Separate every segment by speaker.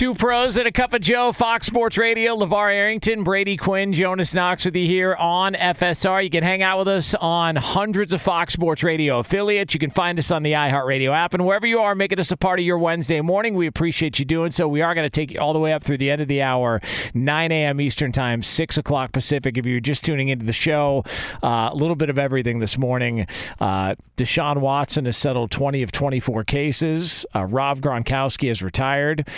Speaker 1: Two pros and a cup of Joe, Fox Sports Radio, LeVar Arrington, Brady Quinn, Jonas Knox with you here on FSR. You can hang out with us on hundreds of Fox Sports Radio affiliates. You can find us on the iHeartRadio app. And wherever you are, making us a part of your Wednesday morning, we appreciate you doing so. We are going to take you all the way up through the end of the hour, 9 a.m. Eastern Time, 6 o'clock Pacific. If you're just tuning into the show, uh, a little bit of everything this morning. Uh, Deshaun Watson has settled 20 of 24 cases. Uh, Rob Gronkowski has retired.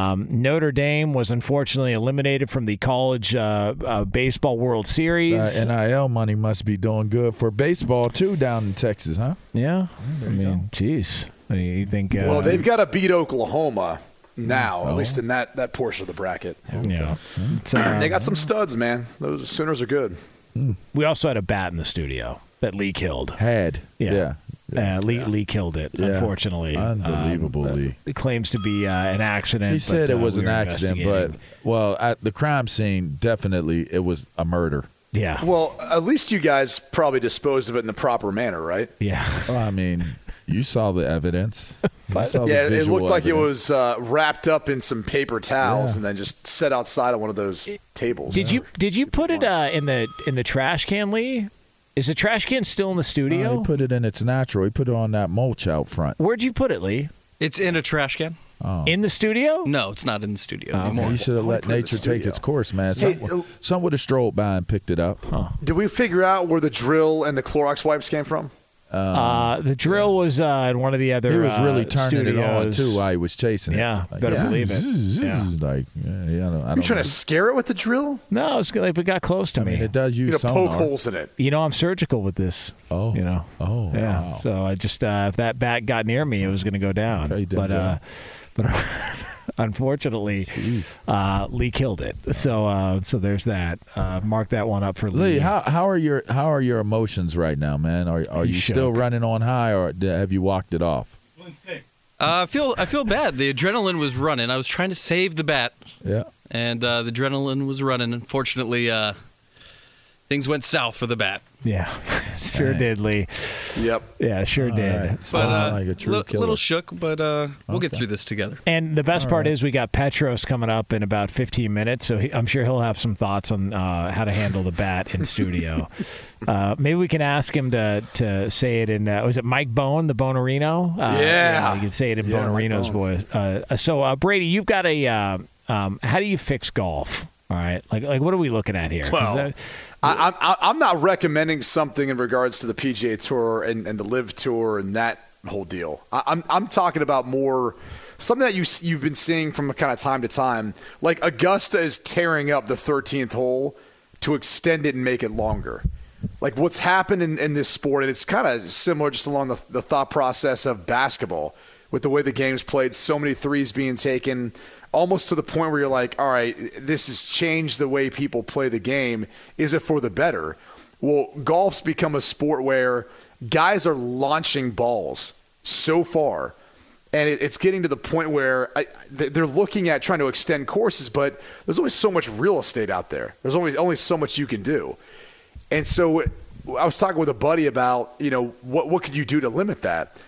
Speaker 1: Um, Notre Dame was unfortunately eliminated from the college uh, uh, baseball World Series.
Speaker 2: Uh, NIL money must be doing good for baseball too down in Texas, huh?
Speaker 1: yeah, I mean, jeez, you think? Uh,
Speaker 3: Well, they've got to beat Oklahoma now, at least in that, that portion of the bracket.
Speaker 1: yeah. It's, uh,
Speaker 3: They got some studs, man. Those Sooners are good.
Speaker 1: we also had a bat in the studio that Lee killed.
Speaker 2: Had
Speaker 1: Yeah.
Speaker 2: yeah.
Speaker 1: Uh, Lee, Lee killed it,
Speaker 2: Yeah.
Speaker 1: unfortunately.
Speaker 2: Unbelievable,
Speaker 1: Um, It claims to be uh, an accident.
Speaker 2: He said
Speaker 1: but,
Speaker 2: it
Speaker 1: uh,
Speaker 2: was
Speaker 1: we
Speaker 2: an accident, but well, at the crime scene, definitely it was a murder.
Speaker 1: yeah,
Speaker 3: Well, at least you guys probably disposed of it in the proper manner, right?
Speaker 1: yeah.
Speaker 2: Well, I mean, you saw the evidence. You saw the
Speaker 3: Yeah, it looked like it was uh, wrapped up in some paper towels
Speaker 2: Yeah.
Speaker 3: and then just set outside on one of those tables.
Speaker 1: Did you did you put it uh, in the in the trash can, Lee? Is the trash can still in the
Speaker 2: Uh,
Speaker 1: studio?
Speaker 2: he put it in its natural. He put it on that mulch out front.
Speaker 1: Where'd you put it, Lee?
Speaker 4: It's in a trash can.
Speaker 1: In the studio?
Speaker 4: No, it's not in the studio
Speaker 1: Oh,
Speaker 4: anymore.
Speaker 2: You should have let
Speaker 3: put it in the
Speaker 2: nature take its course, man.
Speaker 3: Hey,
Speaker 2: Some,
Speaker 3: uh,
Speaker 2: some would have strolled by and picked it up.
Speaker 3: Did we figure out where the drill and the Clorox wipes came from?
Speaker 1: Uh, the drill was uh, in one of the other.
Speaker 2: He was really
Speaker 1: uh,
Speaker 2: turning it on too while he was chasing it.
Speaker 1: Yeah,
Speaker 2: Like,
Speaker 1: better believe it.
Speaker 2: zzz,
Speaker 1: Yeah.
Speaker 2: Like, yeah, yeah, I don't, I
Speaker 3: You
Speaker 2: don't
Speaker 3: trying
Speaker 2: know.
Speaker 3: to scare it with the drill?
Speaker 1: No, it's like it got close to
Speaker 2: I
Speaker 1: me.
Speaker 2: mean, it does
Speaker 3: You
Speaker 2: use
Speaker 3: know, poke holes in it.
Speaker 1: you know, I'm surgical with this.
Speaker 2: Oh,
Speaker 1: You know.
Speaker 2: oh,
Speaker 1: Yeah.
Speaker 2: wow.
Speaker 1: So I just uh, if that bat got near me, it was going to go down.
Speaker 2: Okay,
Speaker 1: but uh, but unfortunately, uh, Lee killed it. So uh, so there's that. Uh, mark that one up for Lee.
Speaker 2: Lee, how how are your how are your emotions right now, man? Are are you
Speaker 1: He's
Speaker 2: still running on high, or have you walked it off?
Speaker 4: Uh, I feel I feel bad. The adrenaline was running. I was trying to save the bat,
Speaker 2: Yeah.
Speaker 4: and uh, the adrenaline was running. Unfortunately, uh, things went south for the bat.
Speaker 1: Yeah. sure did, Lee.
Speaker 3: Yep.
Speaker 1: Yeah, sure did.
Speaker 2: right.
Speaker 4: But uh,
Speaker 2: like a true
Speaker 4: li-
Speaker 2: killer.
Speaker 4: little shook, but uh, we'll get through this together.
Speaker 1: And the best part is we got Petros coming up in about 15 minutes, so he, I'm sure he'll have some thoughts on uh, how to handle the bat in studio. uh, maybe we can ask him to to say it in uh, was it Mike Bone, the Bonarino? Uh,
Speaker 3: Yeah.
Speaker 1: you can say it in
Speaker 3: Yeah, Mike
Speaker 1: Bonarino's
Speaker 3: Bone.
Speaker 1: voice. Uh, so uh, Brady, you've got a. Uh, um, how do you fix golf? All right, like like what are we looking at here?
Speaker 3: Well,
Speaker 1: that-
Speaker 3: I, I'm I- I'm not recommending something in regards to the PGA Tour and, and the LIV Tour and that whole deal. I, I'm I'm talking about more something that you you've been seeing from kind of time to time. Like Augusta is tearing up the 13th hole to extend it and make it longer. Like what's happened in, in this sport, and it's kind of similar just along the, the thought process of basketball with the way the game's played, so many threes being taken, almost to the point where you're like, all right, this has changed the way people play the game. Is it for the better? Well, golf's become a sport where guys are launching balls so far and it, it's getting to the point where I, they- they're looking at trying to extend courses, but there's only so much real estate out there. There's only only so much you can do, and so I was talking with a buddy about you know what what could you do to limit that,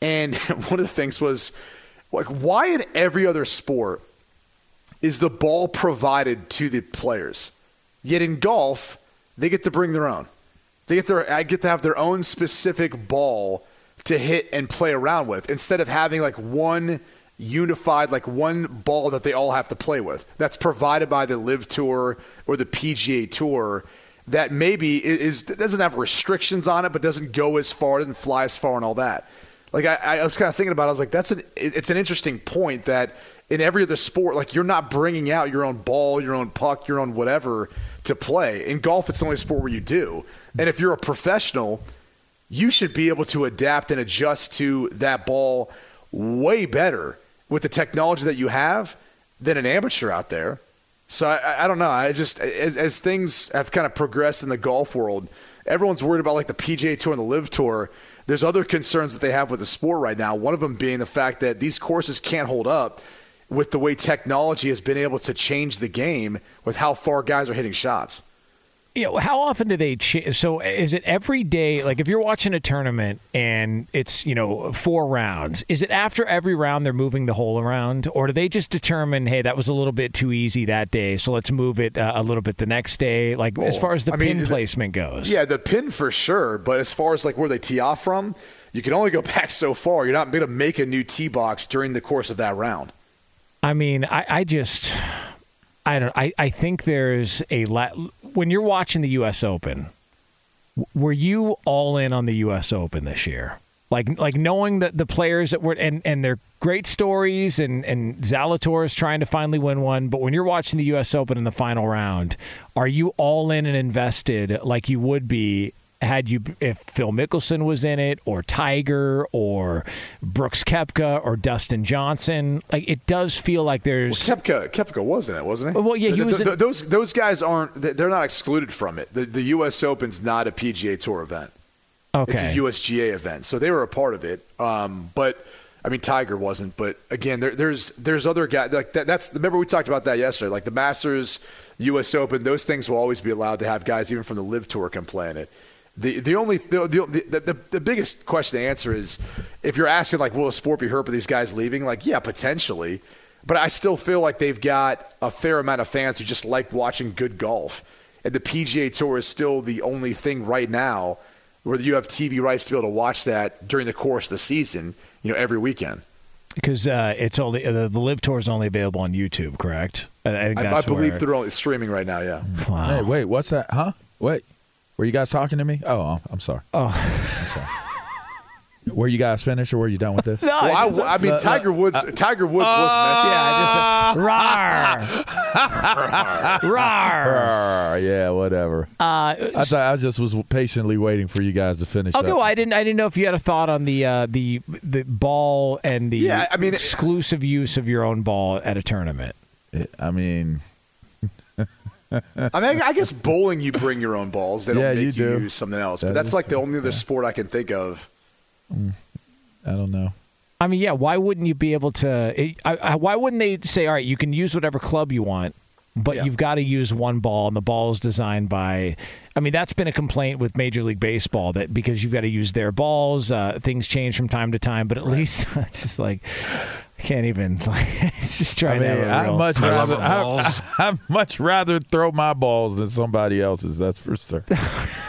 Speaker 3: and one of the things was like why in every other sport is the ball provided to the players, yet in golf they get to bring their own. They get their I get to have their own specific ball to hit and play around with instead of having like one unified like one ball that they all have to play with. That's provided by the LIV Tour or the PGA Tour that maybe is doesn't have restrictions on it but doesn't go as far doesn't fly as far and all that. Like I, I was kind of thinking about, it. I was like, that's an it's an interesting point that in every other sport, like you're not bringing out your own ball, your own puck, your own whatever to play. In golf, it's the only sport where you do. And if you're a professional, you should be able to adapt and adjust to that ball way better with the technology that you have than an amateur out there. So I, I don't know. I just as, as things have kind of progressed in the golf world, everyone's worried about like the PGA Tour and the LIV Tour. There's other concerns that they have with the sport right now. One of them being the fact that these courses can't hold up with the way technology has been able to change the game with how far guys are hitting shots.
Speaker 1: You know, how often do they ch- so is it every day like if you're watching a tournament and it's you know four rounds is it after every round they're moving the hole around or do they just determine hey that was a little bit too easy that day so let's move it uh, a little bit the next day like as far as the
Speaker 3: I mean,
Speaker 1: pin
Speaker 3: the-
Speaker 1: placement goes
Speaker 3: Yeah, the pin for sure. But as far as like where they tee off from, you can only go back so far. You're not going to make a new tee box during the course of that round.
Speaker 1: I mean, I, I just, I don't. I, I think there's a lot. When you're watching the U.S. Open, were you all in on the U.S. Open this year? Like, like knowing that the players that were and and they're great stories, and and Zalatoris trying to finally win one. But when you're watching the U.S. Open in the final round, are you all in and invested like you would be had you if Phil Mickelson was in it or Tiger or Brooks Koepka or Dustin Johnson like it does feel like there's
Speaker 3: Koepka, Koepka was in it, wasn't he?
Speaker 1: Well, yeah, he
Speaker 3: Th-
Speaker 1: was
Speaker 3: th-
Speaker 1: in-
Speaker 3: those those guys aren't. They're not excluded from it. The, the U.S. Open's not a PGA Tour event.
Speaker 1: okay
Speaker 3: It's a USGA event, so they were a part of it. Um, but I mean, Tiger wasn't. But again, there, there's there's other guys like that. That's remember we talked about that yesterday. Like the Masters, U.S. Open, those things will always be allowed to have guys even from the LIV Tour can play in it. The the only the the, the, the, the biggest question to answer is if you're asking like will the sport be hurt by these guys leaving? Like yeah, potentially. But I still feel like they've got a fair amount of fans who just like watching good golf. And the PGA Tour is still the only thing right now where you have TV rights to be able to watch that during the course of the season, you know, every weekend.
Speaker 1: because uh, it's only uh, the LIV Tour is only available on YouTube, correct? I, I, think
Speaker 3: I, I believe
Speaker 1: where-
Speaker 3: they're only streaming right now, yeah.
Speaker 1: Wow.
Speaker 2: Hey, wait, what's that? Huh? Wait, were you guys talking to me? Oh, I'm- I'm sorry. Oh, I'm sorry. Were you guys finished or were you done with this?
Speaker 1: No,
Speaker 3: Well,
Speaker 1: I
Speaker 3: I,
Speaker 1: just-
Speaker 3: I mean,
Speaker 2: Look,
Speaker 3: Tiger Woods. Tiger Woods was
Speaker 1: yeah, I just rawr, rawr.
Speaker 2: Uh, yeah, whatever.
Speaker 1: Uh,
Speaker 2: I thought I just was patiently waiting for you guys to finish.
Speaker 1: Okay,
Speaker 2: up.
Speaker 1: well, I didn't. I didn't know if you had a thought on the uh, the the ball and the
Speaker 3: Yeah, I mean-
Speaker 1: exclusive use of your own ball at a tournament.
Speaker 2: I mean,
Speaker 3: I mean, I guess bowling, you bring your own balls. They don't
Speaker 2: Yeah,
Speaker 3: make
Speaker 2: you
Speaker 3: you,
Speaker 2: do.
Speaker 3: use something else.
Speaker 2: That
Speaker 3: but that's
Speaker 2: is
Speaker 3: like the only other sport I can think of.
Speaker 2: I don't know.
Speaker 1: I mean, yeah. Why wouldn't you be able to? It, I, I, why wouldn't they say, all right, you can use whatever club you want, but
Speaker 3: Yeah.
Speaker 1: you've got to use one ball, and the ball is designed by. I mean, that's been a complaint with Major League Baseball that because you've got to use their balls, uh, things change from time to time. But at least it's just like I can't even. Like, it's just
Speaker 2: I
Speaker 1: trying
Speaker 2: mean,
Speaker 1: to have a
Speaker 2: I'd much
Speaker 4: I
Speaker 2: rather
Speaker 4: our balls.
Speaker 2: I, I'd much rather throw my balls than somebody else's. That's for sure.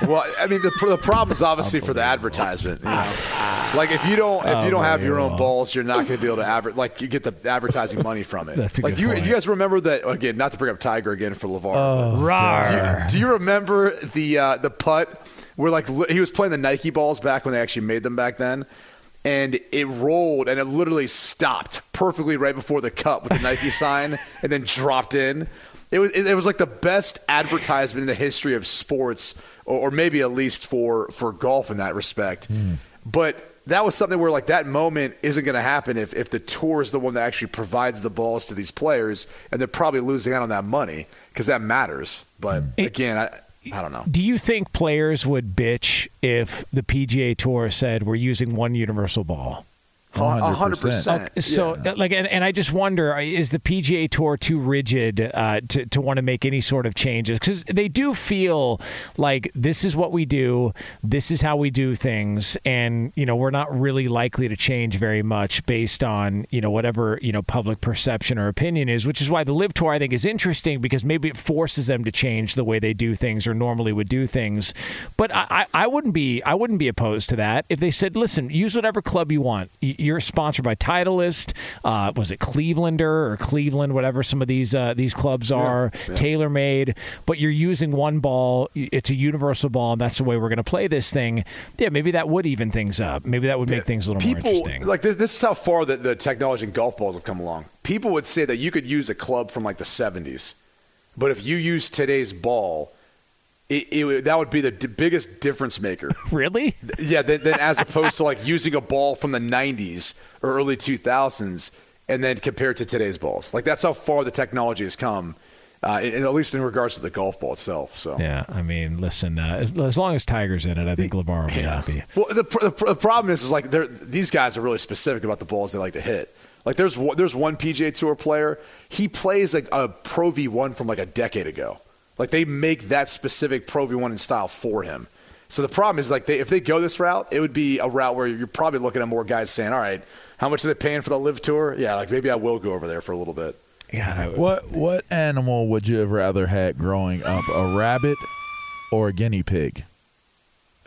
Speaker 3: Well, I mean, the, the problem is obviously for the advertisement. You know? Like if you don't if you don't have your own balls, you're not going to be able to adver- like you get the advertising money from it.
Speaker 1: That's a
Speaker 3: like
Speaker 1: good
Speaker 3: do you,
Speaker 1: point.
Speaker 3: do you guys remember that again? Not to bring up Tiger again for LeVar. but
Speaker 1: Rawr.
Speaker 3: do, you, do you remember the uh, the putt where like he was playing the Nike balls back when they actually made them back then? And it rolled and it literally stopped perfectly right before the cup with the Nike sign and then dropped in. It was it, was like the best advertisement in the history of sports, or, or maybe at least for for golf in that respect. Hmm. But that was something where like that moment isn't going to happen if if the tour is the one that actually provides the balls to these players, and they're probably losing out on that money because that matters. But hmm. again, I I don't know.
Speaker 1: Do you think players would bitch if the PGA Tour said we're using one universal ball?
Speaker 3: A hundred percent.
Speaker 1: Okay, so, uh, like, and, and I just wonder, uh, is the PGA Tour too rigid uh, to to want to make any sort of changes? Because they do feel like this is what we do, this is how we do things, and you know we're not really likely to change very much based on you know whatever you know public perception or opinion is. Which is why the LIV Tour I think is interesting because maybe it forces them to change the way they do things or normally would do things. But I, I, I wouldn't be I wouldn't be opposed to that if they said, listen, use whatever club you want. Y- You're sponsored by Titleist. Uh, was it Clevelander or Cleveland, whatever some of these uh, these clubs are, TaylorMade. But you're using one ball. It's a universal ball, and that's the way we're going to play this thing. Yeah, maybe that would even things up. Maybe that would make things a little more
Speaker 3: People
Speaker 1: interesting.
Speaker 3: like this, this is how far the, the technology in golf balls have come along. People would say that you could use a club from like the '70s, but if you use today's ball, it, it that would be the d- biggest difference maker.
Speaker 1: really?
Speaker 3: Yeah, then, then as opposed to like using a ball from the '90s or early 2000s, and then compared to today's balls, like that's how far the technology has come, uh, in, at least in regards to the golf ball itself. So
Speaker 1: Yeah, I mean, listen, uh, as, as long as Tiger's in it, I think LeVar will be happy.
Speaker 3: Well, the, pr- the, pr- the problem is, is like these guys are really specific about the balls they like to hit. Like there's one- there's one PGA Tour player, he plays like a Pro V1 from like a decade ago. Like they make that specific Pro V1 in style for him. So the problem is like they, if they go this route, it would be a route where you're probably looking at more guys saying, "All right, how much are they paying for the LIV Tour? Yeah, like maybe I will go over there for a little bit."
Speaker 1: God, I would-
Speaker 2: What what animal would you have rather had growing up? A rabbit or a guinea pig?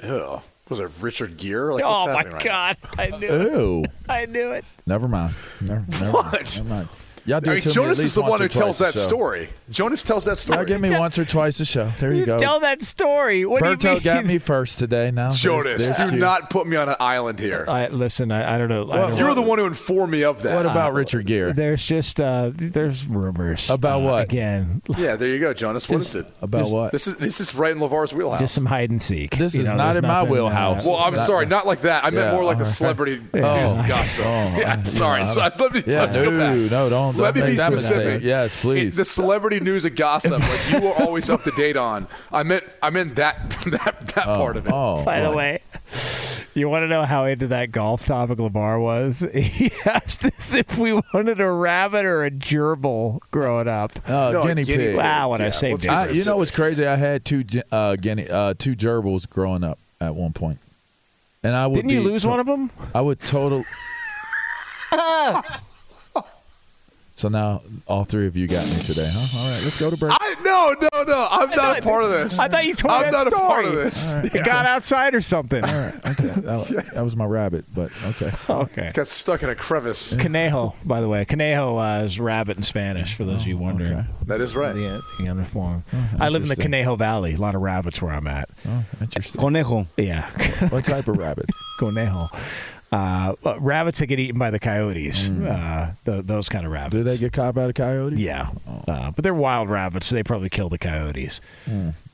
Speaker 3: Ugh. Was it Richard Gere? Like, what's
Speaker 1: oh my
Speaker 3: happening right now?
Speaker 1: God, I knew it.
Speaker 2: Ooh.
Speaker 1: I knew it.
Speaker 2: Never mind. Never, never
Speaker 3: What?
Speaker 2: Mind. Never mind. Y'all do
Speaker 3: I
Speaker 2: it
Speaker 3: mean,
Speaker 2: to
Speaker 3: Jonas
Speaker 2: least
Speaker 3: is the one who tells that story. Jonas tells that story.
Speaker 2: Y'all give me once or twice a show. There you,
Speaker 1: You
Speaker 2: go.
Speaker 1: tell that story. What do you
Speaker 2: Berto
Speaker 1: mean?
Speaker 2: got me first today. Now, There's-
Speaker 3: Jonas,
Speaker 2: there's
Speaker 3: do
Speaker 2: Q.
Speaker 3: not put me on an island here.
Speaker 1: I, listen, I, I don't know. I
Speaker 2: Well,
Speaker 1: don't
Speaker 3: You're
Speaker 1: know.
Speaker 3: the one who informed me of that.
Speaker 2: What about Richard Gere?
Speaker 1: There's just uh, there's rumors
Speaker 2: About
Speaker 1: Uh,
Speaker 2: what?
Speaker 1: Again,
Speaker 3: Yeah, there you go, Jonas. What is it?
Speaker 2: About what?
Speaker 3: This is this is right in LeVar's wheelhouse.
Speaker 1: just some hide and seek.
Speaker 2: This
Speaker 1: You
Speaker 2: is
Speaker 1: know,
Speaker 2: not in my
Speaker 1: uh,
Speaker 2: wheelhouse.
Speaker 3: well, I'm sorry, not like that. I meant more like the celebrity news gossip.
Speaker 2: Oh,
Speaker 3: yeah, sorry. so
Speaker 2: I-
Speaker 3: let me,
Speaker 2: Yeah,
Speaker 3: let me
Speaker 2: no, no, don't.
Speaker 3: Let me
Speaker 2: don't
Speaker 3: be
Speaker 2: make that
Speaker 3: specific.
Speaker 2: Yes, please.
Speaker 3: The celebrity news and gossip, like you were always up to date on. I meant, I meant that that that part of it.
Speaker 2: Oh,
Speaker 1: By the way, you want to know how into that golf topic Lamar was? He asked us if we wanted a rabbit or a gerbil growing up.
Speaker 2: Uh,
Speaker 3: No,
Speaker 2: guinea,
Speaker 3: guinea
Speaker 2: pig.
Speaker 3: pig.
Speaker 1: Wow, when I say
Speaker 3: let's be
Speaker 1: business.
Speaker 2: I, you know what's crazy? I had two uh, guinea, uh, two gerbils growing up at one point. point, and I would
Speaker 1: Didn't you lose
Speaker 2: to-
Speaker 1: one of them?
Speaker 2: I would total. so now all three of you got me today, huh? All right, let's go to break.
Speaker 3: I no, no, no. I'm not
Speaker 1: thought-
Speaker 3: a part of this.
Speaker 1: I thought you told me.
Speaker 3: I'm
Speaker 1: that
Speaker 3: not a part of
Speaker 1: story.
Speaker 3: this.
Speaker 1: It got outside or something.
Speaker 2: All right, okay, that, that was my rabbit, but okay.
Speaker 1: Okay.
Speaker 3: Got stuck in a crevice.
Speaker 1: Conejo, by the way. Conejo uh, is rabbit in Spanish, for those of you wondering.
Speaker 2: okay.
Speaker 3: That is right.
Speaker 1: The, the other form. I live in the
Speaker 2: interesting.
Speaker 1: Conejo Valley. A lot of rabbits where I'm at.
Speaker 2: Oh, interesting.
Speaker 5: Conejo.
Speaker 1: Yeah.
Speaker 2: What type of rabbits?
Speaker 1: Conejo. Uh, uh, rabbits that get eaten by the coyotes. Uh, th- those kind of rabbits.
Speaker 2: Do they get caught by the coyotes?
Speaker 1: Yeah, uh, but they're wild rabbits, so they probably kill the coyotes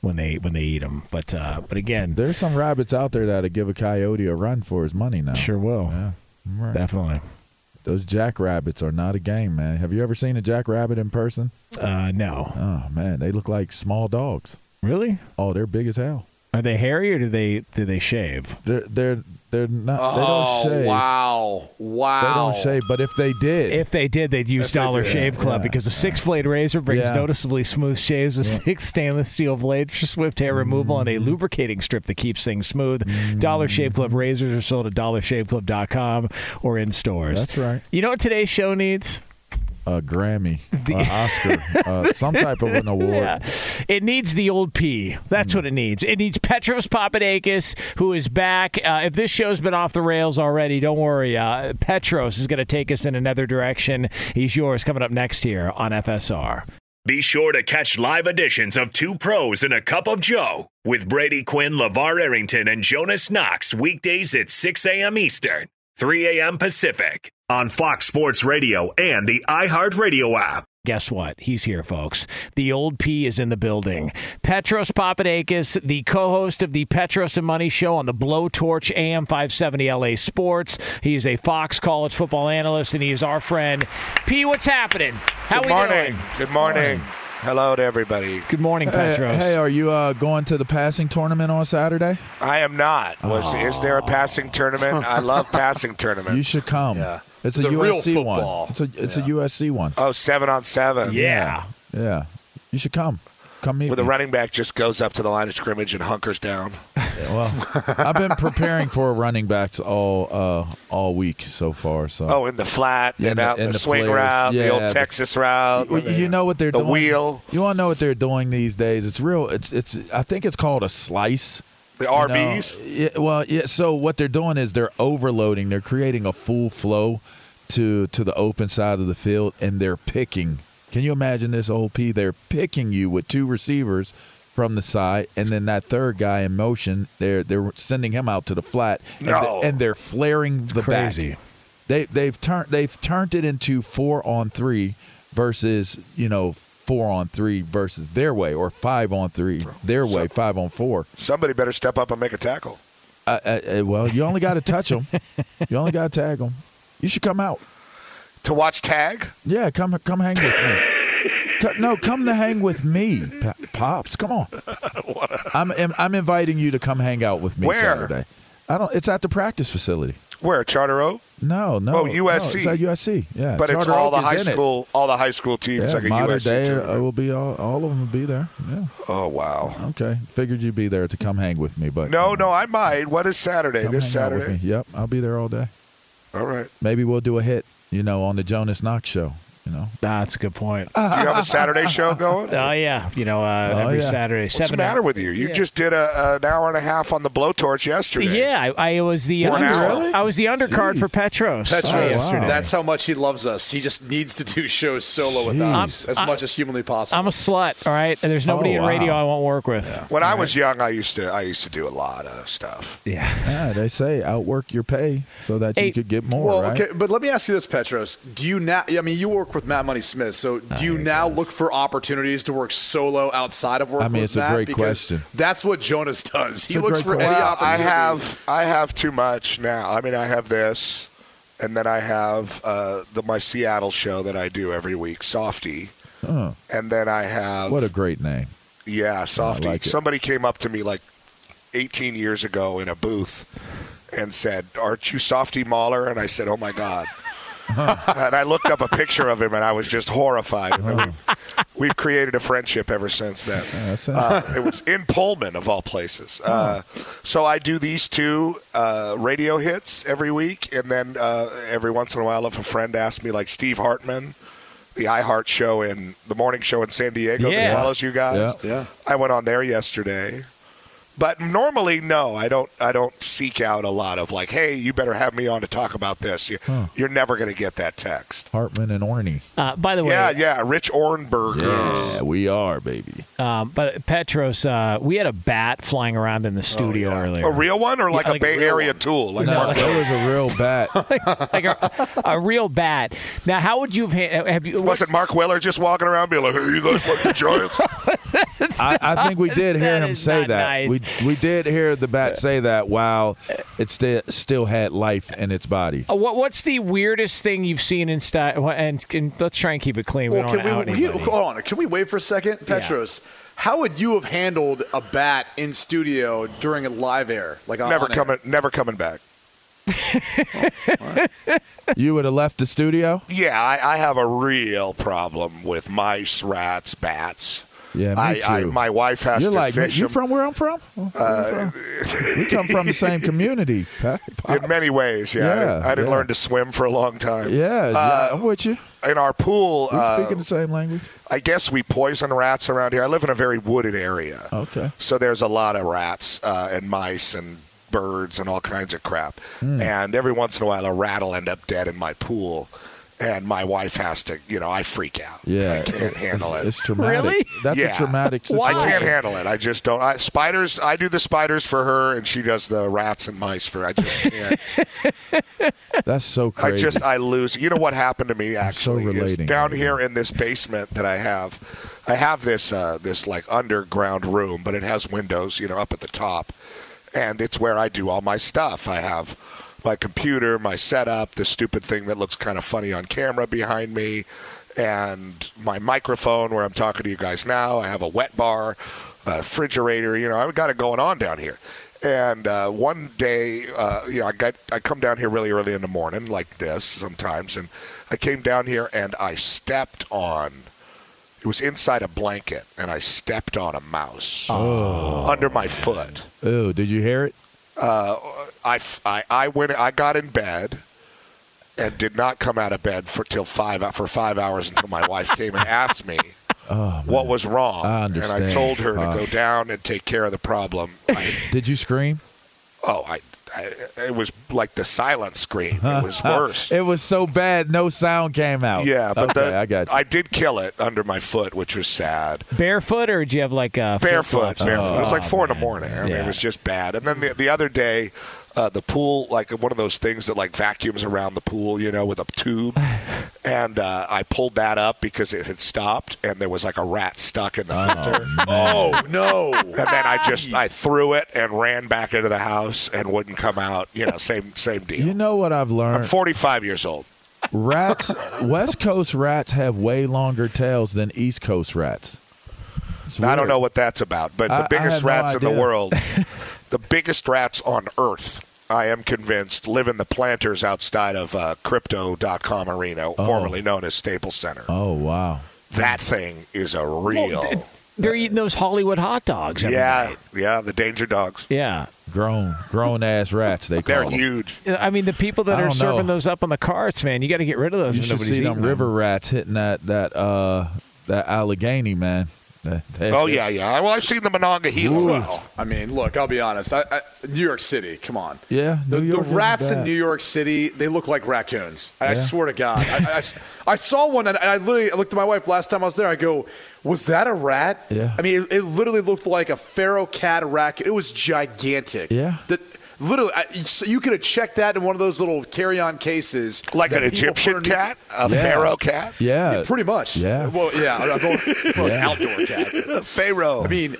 Speaker 1: when they when they eat them. But uh, but again,
Speaker 2: There's some rabbits out there that'll give a coyote a run for his money now.
Speaker 1: sure will
Speaker 2: Yeah. Right.
Speaker 1: definitely.
Speaker 2: Those jackrabbits are not a game, man. Have you ever seen a jackrabbit in person?
Speaker 1: Uh, no,
Speaker 2: Oh man, they look like small dogs.
Speaker 1: really?
Speaker 2: Oh, they're big as hell.
Speaker 1: Are they hairy or do they do they shave?
Speaker 2: They're they're They're not.
Speaker 3: Oh,
Speaker 2: they don't shave.
Speaker 3: wow. Wow.
Speaker 2: They don't shave. But if they did,
Speaker 1: If they did, they'd use
Speaker 3: If they
Speaker 1: Dollar
Speaker 3: did,
Speaker 1: Shave Club
Speaker 2: yeah.
Speaker 1: because the six blade razor brings
Speaker 2: Yeah.
Speaker 1: noticeably smooth shaves with six stainless steel blades for swift hair removal and a
Speaker 2: Mm-hmm.
Speaker 1: lubricating strip that keeps things smooth. Dollar Shave Club razors are sold at dollarshaveclub.com or in stores.
Speaker 2: That's right.
Speaker 1: You know what today's show needs?
Speaker 2: A Grammy, a Oscar, uh, some type of an award.
Speaker 1: Yeah. It needs the old P. That's what it needs. It needs Petros Papadakis, who is back. Uh, if this show's been off the rails already, don't worry. Uh, Petros is going to take us in another direction. He's yours coming up next here on FSR.
Speaker 6: Be sure to catch live editions of Two Pros and a Cup of Joe with Brady Quinn, LeVar Arrington, and Jonas Knox weekdays at 6 a.m. Eastern, 3 a.m. Pacific on Fox Sports Radio and the iHeartRadio app.
Speaker 1: Guess what? He's here, folks. The old P is in the building. Petros Papadakis, the co-host of the Petros and Money Show on the Blowtorch AM 570 LA Sports. He is a Fox College football analyst, and he is our friend. P, what's happening? How
Speaker 5: Good
Speaker 1: we
Speaker 5: morning.
Speaker 1: doing?
Speaker 5: Good morning. Hello to everybody.
Speaker 1: Good morning,
Speaker 2: Hey,
Speaker 1: Petros.
Speaker 2: hey, are you uh, going to the passing tournament on Saturday?
Speaker 5: I am not. Was is there a passing tournament? I love passing tournaments.
Speaker 2: You should come.
Speaker 3: Yeah.
Speaker 2: It's a USC
Speaker 3: football.
Speaker 2: one. It's a it's a USC one.
Speaker 5: Oh, seven on seven.
Speaker 1: yeah.
Speaker 2: Yeah, you should come. Come meet
Speaker 5: Where the
Speaker 2: me.
Speaker 5: running back just goes up to the line of scrimmage and hunkers down.
Speaker 2: Well, I've been preparing for running backs all uh, all week so far. So
Speaker 5: Oh, in the flat
Speaker 2: Yeah,
Speaker 5: and
Speaker 2: the-
Speaker 5: out in
Speaker 2: in
Speaker 5: the,
Speaker 2: the
Speaker 5: swing
Speaker 2: flares.
Speaker 5: route, the old
Speaker 2: the-
Speaker 5: Texas route.
Speaker 2: You,
Speaker 5: the-
Speaker 2: you know what they're
Speaker 5: the
Speaker 2: doing?
Speaker 5: The wheel,
Speaker 2: You want to know what they're doing these days? It's real. It's it's. I think it's called a slice.
Speaker 5: The
Speaker 2: you know?
Speaker 5: RBs.
Speaker 2: Yeah, well, yeah. So what they're doing is they're overloading. They're creating a full flow to to the open side of the field, and they're picking. Can you imagine this old P? They're picking you with two receivers from the side, and then that third guy in motion. They're they're sending him out to the flat, and,
Speaker 5: No.
Speaker 2: they- and they're flaring the
Speaker 1: crazy.
Speaker 2: back. They they've turned they've turned it into four on three versus you know four on three versus their way or five on three their way five on four.
Speaker 5: Somebody better step up and make a tackle.
Speaker 2: Uh, uh, uh, well, you only got to touch them. you only got to tag them. You should come out.
Speaker 5: To watch tag?
Speaker 2: Yeah, come come hang with me. No, come to hang with me, pops. Come on. I'm I'm- I'm inviting you to come hang out with me
Speaker 5: Where?
Speaker 2: Saturday. I don't. It's at the practice facility.
Speaker 5: Where? Charter Oak?
Speaker 2: No, no.
Speaker 5: Oh,
Speaker 2: no,
Speaker 5: USC.
Speaker 2: it's at USC. Yeah,
Speaker 5: But it's all
Speaker 2: Oak
Speaker 5: the high
Speaker 2: in it.
Speaker 5: school all the high school teams
Speaker 2: Yeah,
Speaker 5: like a
Speaker 2: modern
Speaker 5: USC
Speaker 2: day uh,
Speaker 5: tournament.
Speaker 2: will be all, all of them will be there. Yeah.
Speaker 5: Oh wow.
Speaker 2: Okay. Figured you'd be there to come hang with me, but
Speaker 5: No,
Speaker 2: um,
Speaker 5: no, I might. What is Saturday? This
Speaker 2: hang out with
Speaker 5: Saturday?
Speaker 2: Yep, I'll be there all day.
Speaker 5: All right.
Speaker 2: Maybe we'll do a hit, you know, on the Jonas Knox show. You know,
Speaker 1: That's a good point.
Speaker 5: Do you have a Saturday show going?
Speaker 1: Oh yeah, you know uh,
Speaker 2: Oh,
Speaker 1: every
Speaker 2: yeah.
Speaker 1: Saturday.
Speaker 5: What's
Speaker 1: seven
Speaker 5: the matter with you? You
Speaker 1: Yeah.
Speaker 5: just did a, an hour and a half on the blowtorch yesterday.
Speaker 1: Yeah, I, I was the under,
Speaker 5: really?
Speaker 1: I was the undercard for
Speaker 2: Jeez.
Speaker 1: Petros.
Speaker 3: Petros,
Speaker 1: uh,
Speaker 2: wow.
Speaker 1: yesterday.
Speaker 3: that's how much he loves us. He just needs to do shows solo with us as
Speaker 1: I'm-
Speaker 3: much as humanly possible.
Speaker 1: I'm a slut, all right. And there's nobody
Speaker 2: Oh,
Speaker 1: in radio I won't work with.
Speaker 5: When I was young, I used to I used to do a lot of stuff.
Speaker 1: Yeah.
Speaker 2: yeah, they say outwork your pay so that
Speaker 1: Hey,
Speaker 2: you could get more,
Speaker 3: well,
Speaker 2: right?
Speaker 3: okay, but let me ask you this, Petros. Do you now? I mean, you work with Matt Money Smith, so do you now look for opportunities to work solo outside of work?
Speaker 2: I mean,
Speaker 3: with
Speaker 2: it's a great
Speaker 3: Because
Speaker 2: question.
Speaker 3: That's what Jonas does. he looks
Speaker 2: great
Speaker 3: for any
Speaker 2: question.
Speaker 5: Well, I have I have too much now. I mean, I have this, and then I have uh, the my Seattle show that I do every week, Softy,
Speaker 2: Huh.
Speaker 5: and then I have
Speaker 2: What a great name.
Speaker 5: yeah, Softy.
Speaker 2: like.
Speaker 5: Somebody came up to me like 18 years ago in a booth and said, "Aren't you Softy Mahler?" And I said, "Oh my God." And I looked up a picture of him, and I was just horrified. And we, we've created a friendship ever since then.
Speaker 2: that's it.
Speaker 5: Uh, it was in Pullman, of all places. Uh, so I do these two uh, radio hits every week, and then uh, every once in a while, if a friend asks me, like Steve Hartman, the iHeart show in the morning show in San Diego
Speaker 1: Yeah.
Speaker 5: that follows you guys.
Speaker 2: Yeah.
Speaker 3: Yeah.
Speaker 5: I went on there yesterday. But normally, no, I don't. I don't seek out a lot of like, "Hey, you better have me on to talk about this." You, You're never going to get that text.
Speaker 2: Hartman and Orney.
Speaker 1: Uh, by the way,
Speaker 5: Yeah, yeah. Rich Ornberger.
Speaker 2: Yeah, we are, baby.
Speaker 1: Um, but Petros, uh, we had a bat flying around in the studio earlier.
Speaker 5: A real one or like
Speaker 1: Yeah,
Speaker 5: a
Speaker 1: like a
Speaker 5: Bay
Speaker 1: real
Speaker 5: Area
Speaker 1: one.
Speaker 5: tool? Like
Speaker 2: No,
Speaker 5: Mark
Speaker 2: that
Speaker 5: Miller?
Speaker 2: was a real bat.
Speaker 1: like a, a real bat. Now, how would you have? Have you? what's-
Speaker 5: Wasn't Mark Weller just walking around being like, "Hey, you guys like the Giants?"
Speaker 2: I, I think we did hear him say
Speaker 1: not
Speaker 2: that.
Speaker 1: nice.
Speaker 2: We we did hear the bat say that while it still still had life in its body.
Speaker 1: Uh, what, what's the weirdest thing you've seen in style? And, and let's try and keep it clean. We
Speaker 3: Well,
Speaker 1: don't
Speaker 3: can
Speaker 1: out
Speaker 3: we, you-
Speaker 1: anybody.
Speaker 3: hold on. Can we wait for a second, Petros? How would you have handled a bat in studio during a live air? Like
Speaker 5: never
Speaker 3: on air?
Speaker 5: coming, never coming back.
Speaker 2: You would have left the studio.
Speaker 5: Yeah, I, I have a real problem with mice, rats, bats.
Speaker 2: Yeah, me
Speaker 5: I,
Speaker 2: too.
Speaker 5: I, my wife has
Speaker 2: You're
Speaker 5: to
Speaker 2: like
Speaker 5: fish
Speaker 2: You from where I'm from?
Speaker 5: Uh,
Speaker 2: we come from the same community.
Speaker 5: In many ways, yeah. I didn't-
Speaker 2: Yeah,
Speaker 5: I didn't
Speaker 2: yeah.
Speaker 5: learn to swim for a long time.
Speaker 2: Yeah, yeah,
Speaker 5: Uh,
Speaker 2: I'm with you.
Speaker 5: in our pool,
Speaker 2: We
Speaker 5: uh,
Speaker 2: speaking the same language.
Speaker 5: I guess we poison rats around here. I live in a very wooded area.
Speaker 2: Okay.
Speaker 5: So there's a lot of rats uh, and mice and birds and all kinds of crap.
Speaker 2: Hmm.
Speaker 5: And every once in a while, a rat will end up dead in my pool. And my wife has to, you know, I freak out.
Speaker 2: Yeah,
Speaker 5: I can't handle it.
Speaker 2: It's traumatic.
Speaker 1: Really?
Speaker 2: That's
Speaker 5: Yeah.
Speaker 2: a traumatic situation.
Speaker 5: I can't handle it. I just don't. I, spiders. I do the spiders for her, and she does the rats and mice for. I just can't.
Speaker 2: That's so
Speaker 5: I just I lose. You know what happened to me
Speaker 2: so
Speaker 5: actually is
Speaker 2: relating
Speaker 5: down
Speaker 2: right
Speaker 5: here in this basement that I have. I have this uh, this like underground room, but it has windows, you know, up at the top, and it's where I do all my stuff. I have my computer, my setup, the stupid thing that looks kind of funny on camera behind me, and my microphone where I'm talking to you guys now. I have a wet bar, a refrigerator. You know, I've got it going on down here. And uh, one day, uh, you know, I got I come down here really early in the morning, like this sometimes, and I came down here and I stepped on. It was inside a blanket, and I stepped on a mouse under my foot.
Speaker 2: Ew, did you hear it?
Speaker 5: Uh, I, I, I went. I got in bed and did not come out of bed for till five for five hours until my wife came and asked me
Speaker 2: Oh,
Speaker 5: what was wrong.
Speaker 2: I
Speaker 5: And I told her to
Speaker 2: Uh.
Speaker 5: go down and take care of the problem. I,
Speaker 2: Did you scream?
Speaker 5: oh, I, I, it was like the silent scream. It was worse.
Speaker 2: It was so bad, no sound came out.
Speaker 5: Yeah, but
Speaker 2: okay,
Speaker 5: the,
Speaker 2: I got you.
Speaker 5: I did kill it under my foot, which was sad.
Speaker 1: Barefoot, or did you have like a
Speaker 5: Barefoot,
Speaker 1: flip-flops?
Speaker 5: barefoot. it was like
Speaker 1: Oh,
Speaker 5: four in the morning. I mean,
Speaker 1: Yeah.
Speaker 5: it was just bad. And then the, the other day, uh, the pool, like one of those things that like vacuums around the pool, you know, with a tube. And uh, I pulled that up because it had stopped, and there was like a rat stuck in the filter.
Speaker 3: Oh no!
Speaker 5: And then I just I threw it and ran back into the house and wouldn't come out. You know, same same deal.
Speaker 2: You know what I've learned?
Speaker 5: I'm 45 years old.
Speaker 2: Rats, West Coast rats have way longer tails than East Coast rats.
Speaker 5: I don't know what that's about, but
Speaker 2: I-
Speaker 5: the biggest
Speaker 2: have no
Speaker 5: rats in the world, the biggest rats on Earth, I am convinced, live in the planters outside of uh, Crypto.com Arena, formerly known as Staples Center.
Speaker 2: Oh wow.
Speaker 5: That thing is a real.
Speaker 1: Well, They're eating those Hollywood hot dogs. Every
Speaker 5: yeah,
Speaker 1: night.
Speaker 5: yeah, the danger dogs.
Speaker 1: Yeah.
Speaker 2: Grown, grown ass rats. They call
Speaker 5: They're
Speaker 2: them.
Speaker 5: huge.
Speaker 1: I mean, the people that are
Speaker 2: don't know.
Speaker 1: serving those up on the carts, man, you got to get rid of those.
Speaker 2: You
Speaker 1: if
Speaker 2: should see them
Speaker 1: eating
Speaker 2: river rats hitting that that uh that Allegheny man. They- they-
Speaker 5: Oh yeah, yeah. Well, I've seen the Monongahela.
Speaker 2: Ooh.
Speaker 5: Well,
Speaker 3: I mean, look, I'll be honest. I, I, New York City, come on.
Speaker 2: Yeah,
Speaker 3: The,
Speaker 2: New
Speaker 3: the
Speaker 2: York isn't
Speaker 3: rats in. New York City, they look like raccoons. I, I swear to God. I, I- I saw one, and I literally I looked at my wife last time I was there. I go, "Was that a rat?"
Speaker 2: Yeah.
Speaker 3: I mean, it, it literally looked like a pharaoh cat raccoon. It was gigantic.
Speaker 2: Yeah.
Speaker 3: That literally, I, so you could have checked that in one of those little carry-on cases,
Speaker 5: like an Egyptian cat, a
Speaker 2: Yeah.
Speaker 5: pharaoh cat,
Speaker 2: Yeah,
Speaker 3: Yeah, pretty much.
Speaker 2: Yeah.
Speaker 3: Well, yeah. I'm going for an
Speaker 2: Yeah.
Speaker 3: outdoor cat.
Speaker 5: a pharaoh.
Speaker 3: I mean,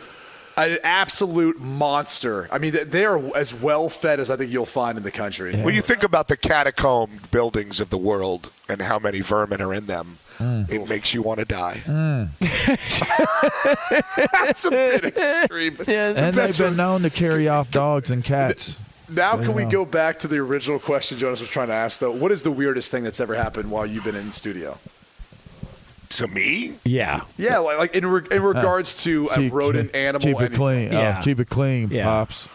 Speaker 3: an absolute monster. I mean, they are as well fed as I think you'll find in the country.
Speaker 5: When you think about the catacombed buildings of the world and how many vermin are in them, mm. it makes you want to die. Mm. That's a bit extreme.
Speaker 1: Yeah,
Speaker 2: and they've been known to carry off dogs and cats.
Speaker 3: Now,
Speaker 2: So,
Speaker 3: can we
Speaker 2: know.
Speaker 3: go back to the original question Jonas was trying to ask, though? What is the weirdest thing that's ever happened while you've been in studio?
Speaker 5: To me,
Speaker 1: yeah.
Speaker 3: Yeah, like, like in, re- in regards to uh,
Speaker 2: a
Speaker 3: rodent,
Speaker 2: keep-
Speaker 3: animal,
Speaker 2: Keep it
Speaker 3: anything.
Speaker 2: clean.
Speaker 1: Uh, yeah.
Speaker 2: Oh, keep it clean,
Speaker 1: Yeah.
Speaker 2: pops.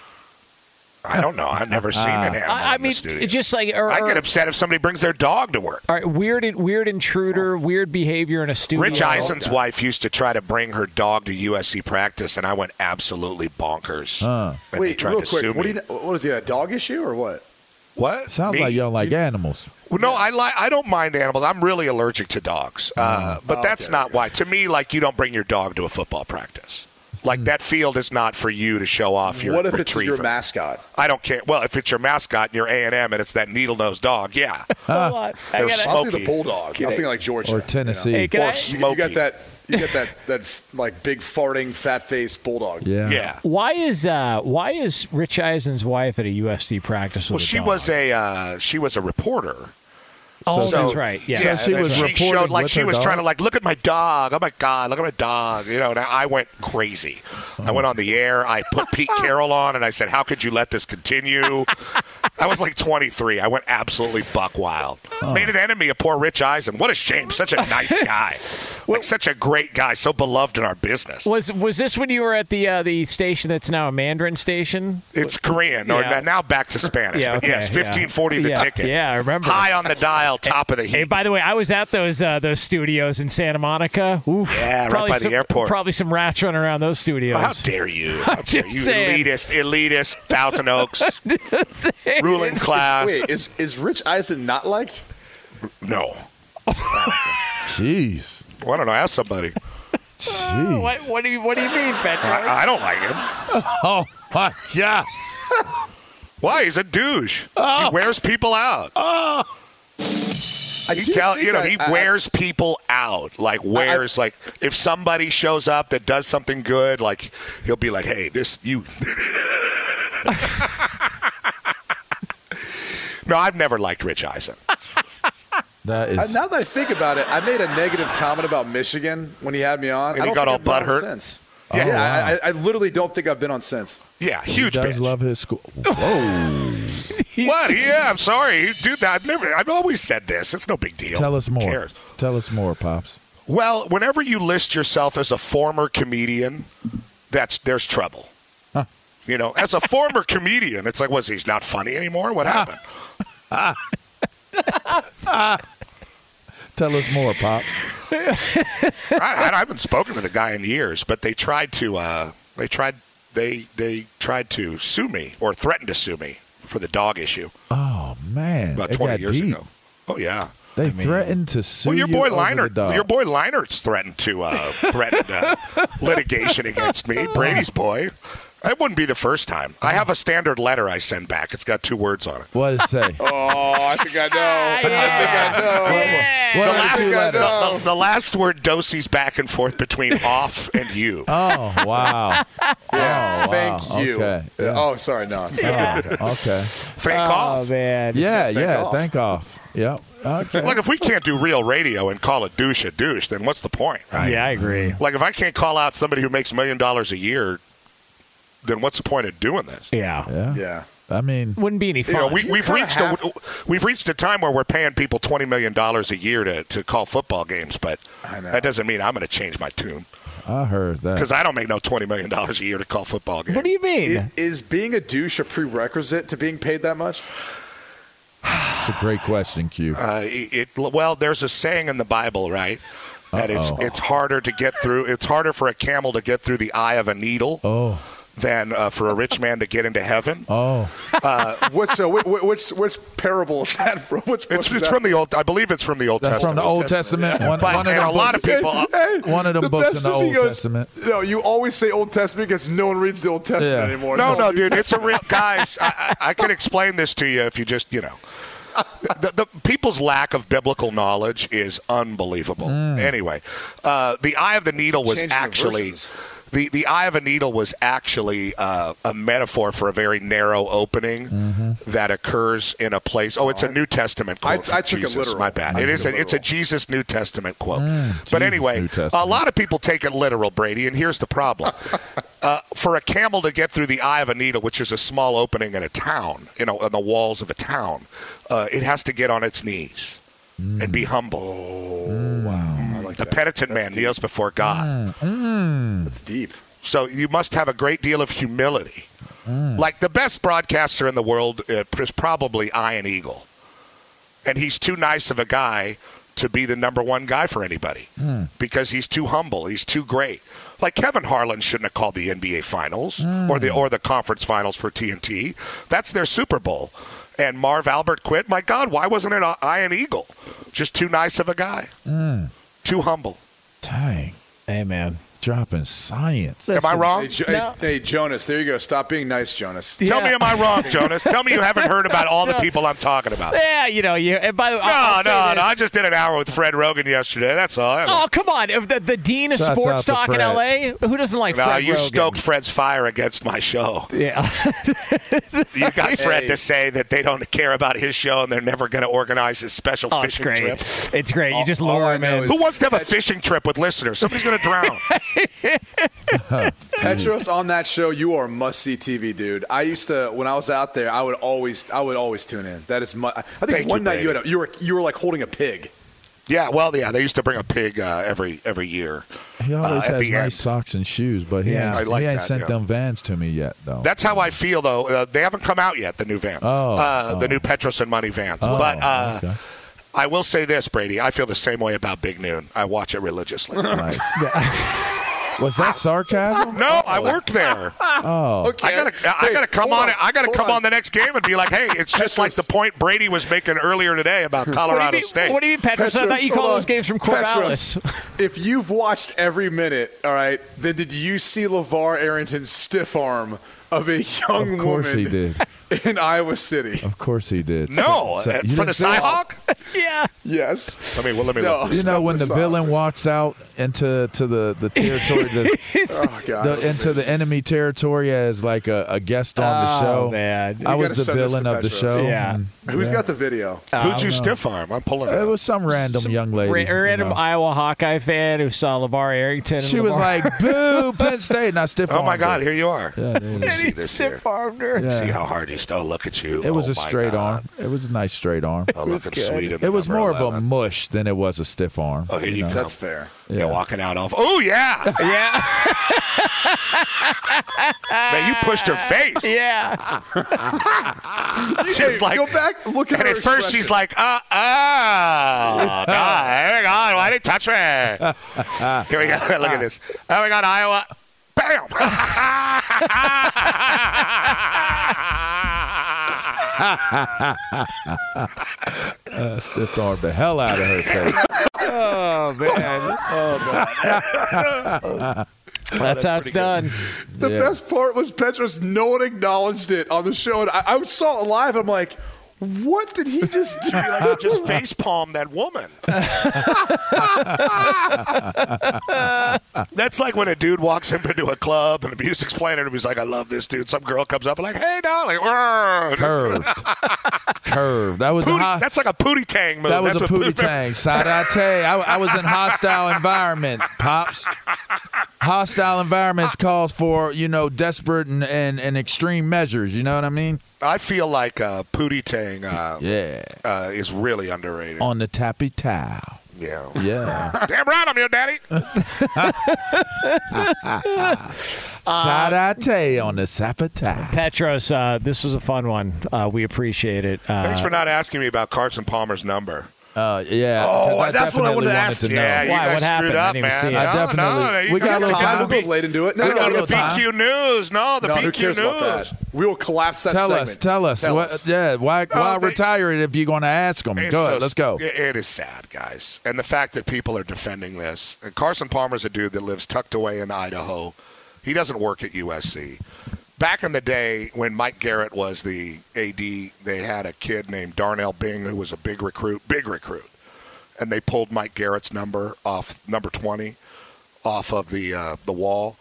Speaker 5: I don't know. I've never seen an animal
Speaker 1: I, I
Speaker 5: in
Speaker 1: mean,
Speaker 5: the studio.
Speaker 1: it's just like. Or,
Speaker 5: I get upset if somebody brings their dog to work.
Speaker 1: all right, weird, weird intruder, weird behavior in a studio.
Speaker 5: Rich Eisen's wife used to try to bring her dog to USC practice, and I went absolutely bonkers.
Speaker 2: Huh.
Speaker 5: And they tried
Speaker 3: real
Speaker 5: to
Speaker 3: quick.
Speaker 5: sue
Speaker 3: What, do
Speaker 5: me.
Speaker 3: you, what is he, a dog issue or what?
Speaker 5: What?
Speaker 2: Sounds
Speaker 5: Me?
Speaker 2: like you don't like animals.
Speaker 5: Well, no, I like. I don't mind animals. I'm really allergic to dogs, uh, but that's
Speaker 3: okay,
Speaker 5: not why. To me, like you don't bring your dog to a football practice. Like that field is not for you to show off your
Speaker 3: what if it's
Speaker 5: retriever.
Speaker 3: your mascot?
Speaker 5: I don't care. Well, if it's your mascot and you're A and M and it's that needle nosed dog, yeah.
Speaker 1: Hold. I
Speaker 5: They're
Speaker 1: gotta-
Speaker 3: was thinking the bulldog. I was thinking like Georgia
Speaker 2: Or Tennessee.
Speaker 1: Hey,
Speaker 5: Or
Speaker 1: I-
Speaker 3: You-
Speaker 5: Smokey.
Speaker 3: You got that. You got that. That like big farting, fat faced bulldog.
Speaker 2: Yeah.
Speaker 5: yeah.
Speaker 1: Why is uh, why is Rich Eisen's wife at a USC practice? With
Speaker 5: Well,
Speaker 1: a
Speaker 5: she
Speaker 1: dog?
Speaker 5: was a uh, she was a reporter.
Speaker 1: Oh,
Speaker 2: So-
Speaker 1: that's right. Yeah.
Speaker 2: So she
Speaker 5: and
Speaker 2: was
Speaker 5: she showed like she was
Speaker 2: dog?
Speaker 5: trying to like look at my dog. Oh my god, look at my dog. You know, and I went crazy. I went on the air. I put Pete Carroll on, and I said, "How could you let this continue?" I was like 23. I went absolutely buck wild. Made an enemy of poor Rich Eisen. What a shame. Such a nice guy. like such a great guy. So beloved in our business.
Speaker 1: Was was this when you were at the uh, the station that's now a Mandarin station?
Speaker 5: It's Korean, or now back to Spanish.
Speaker 1: Yeah,
Speaker 5: but
Speaker 1: okay,
Speaker 5: yes,
Speaker 1: yeah.
Speaker 5: 1540 the
Speaker 1: Yeah,
Speaker 5: ticket.
Speaker 1: yeah, I remember.
Speaker 5: High on the dial, top of the
Speaker 1: Hey, by the way, I was at those uh, those studios in Santa Monica. Oof.
Speaker 5: Yeah, right
Speaker 1: Probably
Speaker 5: by the
Speaker 1: some-
Speaker 5: airport.
Speaker 1: Probably some rats running around those studios.
Speaker 5: Oh, how dare you? How dare
Speaker 1: just
Speaker 5: you,
Speaker 1: saying.
Speaker 5: elitist, elitist, Thousand Oaks, ruling class.
Speaker 3: Wait, is is Rich Eisen not liked?
Speaker 5: No.
Speaker 2: Jeez.
Speaker 5: Well, I don't know. Ask somebody.
Speaker 2: Jeez.
Speaker 1: What, what do you What do you mean, Petro?
Speaker 5: I, I don't like him.
Speaker 2: Oh my God.
Speaker 5: Why? He's a douche. He wears people out.
Speaker 3: I
Speaker 5: He
Speaker 3: do
Speaker 5: tell you know
Speaker 3: I-
Speaker 5: he
Speaker 3: I-
Speaker 5: wears people out. Like wears like if somebody shows up that does something good, like he'll be like, "Hey, this you." no, I've never liked Rich Eisen.
Speaker 2: That
Speaker 3: I-
Speaker 2: uh,
Speaker 3: now that I think about it, I made a negative comment about Michigan when he had me on.
Speaker 5: And
Speaker 3: I
Speaker 5: he
Speaker 3: don't
Speaker 5: got
Speaker 3: think
Speaker 5: all
Speaker 3: I've been on
Speaker 5: butthurt?
Speaker 3: Since.
Speaker 2: Oh,
Speaker 3: Yeah,
Speaker 2: wow.
Speaker 3: I, I, I literally don't think I've been on since.
Speaker 5: Yeah,
Speaker 2: he
Speaker 5: huge
Speaker 2: does
Speaker 5: bitch.
Speaker 2: love his school. Whoa.
Speaker 5: What? Yeah, I'm sorry, dude. I've never. I've always said this. It's no big deal.
Speaker 2: Tell us more. Tell us more, pops.
Speaker 5: Well, whenever you list yourself as a former comedian, that's there's trouble. You know, as a former comedian, it's like, was he's not funny anymore? What ah. happened?
Speaker 2: Tell us more, pops.
Speaker 5: I, I haven't spoken to the guy in years, but they tried to. Uh, they tried. They they tried to sue me or threatened to sue me for the dog issue
Speaker 2: Oh man,
Speaker 5: about
Speaker 2: it
Speaker 5: 20
Speaker 2: got
Speaker 5: years
Speaker 2: deep.
Speaker 5: ago. Oh yeah.
Speaker 2: They threatened to sue
Speaker 5: Well, your boy
Speaker 2: over
Speaker 5: Liner, your boy Liner's threatened to uh, threaten uh, litigation against me. Brady's boy. That wouldn't be the first time. I have a standard letter I send back. It's got two words on it.
Speaker 2: What did it say?
Speaker 3: Oh, I think I know. I think I know.
Speaker 2: What
Speaker 5: The
Speaker 2: the
Speaker 5: last,
Speaker 2: two
Speaker 5: the, the- the last word doses back and forth between off and you.
Speaker 2: Oh wow.
Speaker 3: Oh, yeah,
Speaker 2: Oh,
Speaker 3: thank
Speaker 2: wow.
Speaker 3: you.
Speaker 2: Okay.
Speaker 3: Yeah,
Speaker 2: Yeah.
Speaker 3: Oh, sorry, no. It's
Speaker 2: Oh, okay.
Speaker 5: Thank
Speaker 1: oh
Speaker 5: off.
Speaker 1: man.
Speaker 2: Yeah,
Speaker 3: Thank
Speaker 2: yeah.
Speaker 3: off.
Speaker 2: Thank off. Yep. Okay.
Speaker 5: Look, if we can't do real radio and call a douche a douche, then what's the point, right?
Speaker 1: Yeah, I agree.
Speaker 5: Like if I can't call out somebody who makes a million dollars a year, then what's the point of doing this?
Speaker 1: Yeah.
Speaker 2: Yeah.
Speaker 3: Yeah.
Speaker 2: I mean,
Speaker 1: Wouldn't be any fun.
Speaker 5: You know, we, we've,
Speaker 3: kinda
Speaker 5: reached a,
Speaker 3: have-
Speaker 5: we've reached a time where we're paying people twenty million dollars a year to, to call football games, but that doesn't mean I'm going to change my tune
Speaker 2: I heard that.
Speaker 5: because I don't make no twenty million dollars a year to call football games.
Speaker 1: what do you mean?
Speaker 3: I- Is being a douche a prerequisite to being paid that much?
Speaker 2: It's a great question, Q.
Speaker 5: Uh, it, it- well, there's a saying in the Bible, right? That it's
Speaker 2: Uh-oh.
Speaker 5: it's harder to get through. It's harder for a camel to get through the eye of a needle
Speaker 2: Oh.
Speaker 5: Than uh, for a rich man to get into heaven.
Speaker 2: Oh.
Speaker 3: What's so? Which, which which parable is that from? Which book
Speaker 5: It's,
Speaker 3: is
Speaker 5: it's from the old. I believe it's from the Old
Speaker 2: That's from the Old Testament. One,
Speaker 5: But-
Speaker 2: one of
Speaker 5: and
Speaker 2: them
Speaker 5: a lot of
Speaker 2: books-
Speaker 5: people.
Speaker 3: Hey,
Speaker 2: One of them
Speaker 3: the
Speaker 2: books in the Old
Speaker 3: goes,
Speaker 2: Testament.
Speaker 3: No, you always say Old Testament because no one reads the Old Testament
Speaker 2: Yeah.
Speaker 3: anymore. It's
Speaker 5: No, no,
Speaker 3: New
Speaker 5: dude. It's a real guys. I, I I can explain this to you if you just you know. The, the people's lack of biblical knowledge is unbelievable. Anyway, uh, the eye of the needle was
Speaker 3: Changing
Speaker 5: actually
Speaker 3: versions.
Speaker 5: The the eye of a needle was actually uh, a metaphor for a very narrow opening that occurs in a place. Oh, it's a New Testament
Speaker 3: I-
Speaker 5: quote. from
Speaker 3: I took it
Speaker 5: Jesus.
Speaker 3: literal.
Speaker 5: My bad.
Speaker 3: I
Speaker 5: it is.
Speaker 3: it
Speaker 5: A, it's a. Jesus New Testament quote. but
Speaker 2: Jesus
Speaker 5: anyway, a lot of people take it literal, Brady. And here's the problem. uh, for a camel to get through the eye of a needle, which is a small opening in a town, you know, on the walls of a town, uh, it has to get on its knees and be mm. humble.
Speaker 3: Mm, mm, I like
Speaker 5: The
Speaker 3: that.
Speaker 5: penitent man kneels before God.
Speaker 3: That's deep.
Speaker 5: So you must have a great deal of humility. Like the best broadcaster in the world uh, is probably Ian Eagle. And he's too nice of a guy to be the number one guy for anybody because he's too humble. He's too great. Like Kevin Harlan shouldn't have called the NBA Finals or the or the conference finals for TNT. That's their Super Bowl. And Marv Albert quit. My God, why wasn't it Ian Eagle? Just too nice of a guy. Hmm. Too humble.
Speaker 2: Dang.
Speaker 1: hey man.
Speaker 2: Dropping science.
Speaker 5: Am I wrong?
Speaker 3: Hey, jo-
Speaker 1: No.
Speaker 3: hey, hey, Jonas, there you go. Stop being nice, Jonas.
Speaker 5: Tell me, am I wrong, Jonas? Tell me you haven't heard about all the people I'm talking about.
Speaker 1: Yeah, you know, you. And by the way,
Speaker 5: No,
Speaker 1: I'll say
Speaker 5: no, no. I just did an hour with Fred Roggin yesterday. That's all. I
Speaker 1: Oh come on! The, the dean of
Speaker 2: Shouts
Speaker 1: sports talk in L.A. Who doesn't like
Speaker 5: no,
Speaker 1: Fred
Speaker 5: you
Speaker 1: Roggin?
Speaker 5: stoked Fred's fire against my show.
Speaker 1: Yeah.
Speaker 5: You got Fred
Speaker 3: Hey.
Speaker 5: to say that they don't care about his show and they're never going to organize his special
Speaker 1: oh, it's
Speaker 5: fishing
Speaker 1: great.
Speaker 5: trip.
Speaker 1: It's great. You just
Speaker 3: all
Speaker 1: lure
Speaker 3: I
Speaker 1: him
Speaker 3: know
Speaker 1: in.
Speaker 3: is-
Speaker 5: Who wants to have a fishing trip with listeners? Somebody's going to drown.
Speaker 3: Petros on that show, you are a must see TV, dude. I used to when I was out there, I would always, I would always tune in. That is, mu- I think
Speaker 5: Thank
Speaker 3: one
Speaker 5: you,
Speaker 3: night you had, a, you were, you were like holding a pig.
Speaker 5: Yeah, well, yeah, they used to bring a pig uh, every every year.
Speaker 2: He always
Speaker 5: uh,
Speaker 2: has nice
Speaker 5: end.
Speaker 2: socks and shoes, but he
Speaker 4: Yeah.
Speaker 2: ain't,
Speaker 5: I like
Speaker 2: he ain't
Speaker 5: that,
Speaker 2: sent
Speaker 5: yeah.
Speaker 2: them vans to me yet, though.
Speaker 5: That's how I feel, though. Uh, they haven't come out yet, the new van,
Speaker 2: Oh,
Speaker 5: uh, the
Speaker 2: oh.
Speaker 5: new Petros and Money vans.
Speaker 2: Oh,
Speaker 5: but uh,
Speaker 2: okay.
Speaker 5: I will say this, Brady. I feel the same way about Big Noon. I watch it religiously.
Speaker 2: nice. Was that sarcasm?
Speaker 5: No, I work there.
Speaker 2: Oh,
Speaker 3: Okay.
Speaker 5: I gotta, I gotta come
Speaker 3: hold
Speaker 5: on. I gotta
Speaker 3: hold
Speaker 5: come on. the next game and be like, hey, it's just like the point Brady was making earlier today about Colorado
Speaker 1: you mean,
Speaker 5: State.
Speaker 1: what do you mean, Petros? I thought you
Speaker 3: hold
Speaker 1: call those games from
Speaker 3: Petros,
Speaker 1: Corvallis.
Speaker 3: if you've watched every minute, all right, then did you see LeVar Arrington's stiff arm of a young
Speaker 2: Of course
Speaker 3: woman
Speaker 2: he did.
Speaker 3: in Iowa City?
Speaker 2: Of course he did.
Speaker 5: no,
Speaker 2: So- so-
Speaker 5: uh, for the
Speaker 2: didn't see it?
Speaker 5: Cyhawk.
Speaker 1: yeah.
Speaker 3: Yes.
Speaker 5: I mean, Well, let me
Speaker 3: No.
Speaker 5: look.
Speaker 2: You know when the
Speaker 3: Not
Speaker 2: villain walks out into to the the territory, the,
Speaker 3: Oh God.
Speaker 2: the, into the enemy territory as like a, a guest on the
Speaker 1: Oh,
Speaker 2: show.
Speaker 1: man.
Speaker 2: I
Speaker 3: You
Speaker 2: was the
Speaker 3: send this to
Speaker 2: villain of the show.
Speaker 1: Yeah.
Speaker 2: and-
Speaker 3: Who's
Speaker 2: yeah.
Speaker 3: got the video?
Speaker 5: Who'd you stiff arm? I'm pulling it.
Speaker 2: It was some random young lady.
Speaker 1: Ra-
Speaker 2: you
Speaker 1: random
Speaker 2: know.
Speaker 1: Iowa Hawkeye fan who saw LeVar Arrington. and
Speaker 2: She was like, "Boo, Penn State!" And I stiff. Arm.
Speaker 5: Oh my God! Here you are.
Speaker 2: Yeah, there it
Speaker 5: Let me
Speaker 2: is.
Speaker 5: see
Speaker 1: he
Speaker 5: this here.
Speaker 1: stiff armed her.
Speaker 2: Yeah.
Speaker 5: See how hard he's still look at you.
Speaker 2: It was
Speaker 5: Oh,
Speaker 2: a straight
Speaker 5: God.
Speaker 2: arm. It was a nice straight arm.
Speaker 5: Oh, looking sweet.
Speaker 2: It was
Speaker 5: number
Speaker 2: more of a mush than it was a stiff arm.
Speaker 5: Oh, here you
Speaker 2: know?
Speaker 3: That's fair.
Speaker 5: Yeah.
Speaker 2: Yeah.
Speaker 5: walking out off. Oh yeah,
Speaker 1: Yeah.
Speaker 5: man, you pushed her face.
Speaker 1: Yeah.
Speaker 5: She was like,
Speaker 3: go back, look at
Speaker 5: and
Speaker 3: her
Speaker 5: at first she's like, uh, oh, God, oh my God, why did you touch me? Here we go. Look at this. Oh my God, Iowa. Bam.
Speaker 2: Uh, stiff armed the hell out of her face.
Speaker 1: Oh man. Oh, That's how it's done.
Speaker 3: The
Speaker 2: Yeah.
Speaker 3: best part was Petros. No one acknowledged it on the show, and I, I saw it live. I'm like, what did he just do?
Speaker 5: like, you just face palm that woman. That's like when a dude walks into a club and the music's playing and he's like, I love this dude. Some girl comes up and like, hey, darling.
Speaker 2: Curved, curved. That was a
Speaker 5: Pootie-
Speaker 2: hot,
Speaker 5: that's like a Pootie Tang move.
Speaker 2: that was
Speaker 5: That's
Speaker 2: a Pootie Tang. Sadate. I, I was in hostile environment, pops. Hostile environments calls for you know desperate and, and, and extreme measures. You know what I mean?
Speaker 5: I feel like uh, pootie tang uh,
Speaker 2: Yeah.
Speaker 5: uh, is really underrated.
Speaker 2: On the tappy towel.
Speaker 5: yeah.
Speaker 2: Yeah.
Speaker 5: Damn right I'm your daddy.
Speaker 2: Sadate on the sapata.
Speaker 1: Petros, uh, this was a fun one. Uh, we appreciate it. Uh,
Speaker 5: Thanks for not asking me about Carson Palmer's number.
Speaker 2: Uh, yeah.
Speaker 5: Oh,
Speaker 2: 'cause
Speaker 5: that's what I wanted to ask
Speaker 2: to
Speaker 5: you.
Speaker 2: know.
Speaker 5: Yeah,
Speaker 1: Why?
Speaker 5: guys
Speaker 1: What happened?
Speaker 5: screwed
Speaker 1: I didn't even
Speaker 5: man.
Speaker 1: see it.
Speaker 2: I definitely-
Speaker 5: no, you
Speaker 2: we got a
Speaker 5: guys
Speaker 2: little
Speaker 5: gotta
Speaker 2: time.
Speaker 3: a
Speaker 5: be-
Speaker 3: bit late into it. No,
Speaker 5: We
Speaker 3: no,
Speaker 5: got
Speaker 3: no,
Speaker 5: the
Speaker 3: no, time.
Speaker 5: BQ News. No, the
Speaker 3: No,
Speaker 5: PQ
Speaker 3: who cares
Speaker 5: News.
Speaker 3: about that? We will collapse that
Speaker 2: Tell
Speaker 3: segment.
Speaker 2: us, tell us. what,
Speaker 3: us.
Speaker 2: Yeah, why,
Speaker 5: Oh,
Speaker 2: why
Speaker 5: they-
Speaker 2: retire it if you're going to ask them? Go
Speaker 5: so
Speaker 2: ahead, let's go.
Speaker 5: It is sad, guys. And the fact that people are defending this. And Carson Palmer's a dude that lives tucked away in Idaho. He doesn't work at USC. Back in the day when Mike Garrett was the AD, they had a kid named Darnell Bing who was a big recruit, big recruit. And they pulled Mike Garrett's number off number 20 off of the uh, the wall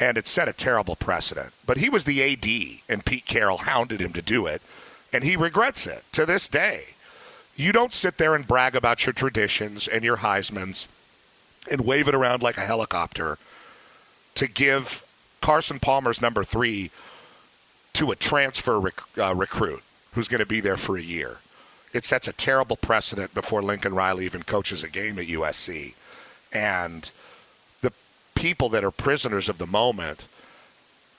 Speaker 5: and it set a terrible precedent. But he was the AD, and Pete Carroll hounded him to do it, and he regrets it to this day. You don't sit there and brag about your traditions and your Heisman's and wave it around like a helicopter to give Carson Palmer's number three to a transfer rec- uh, recruit who's going to be there for a year. It sets a terrible precedent before Lincoln Riley even coaches a game at USC. And the people that are prisoners of the moment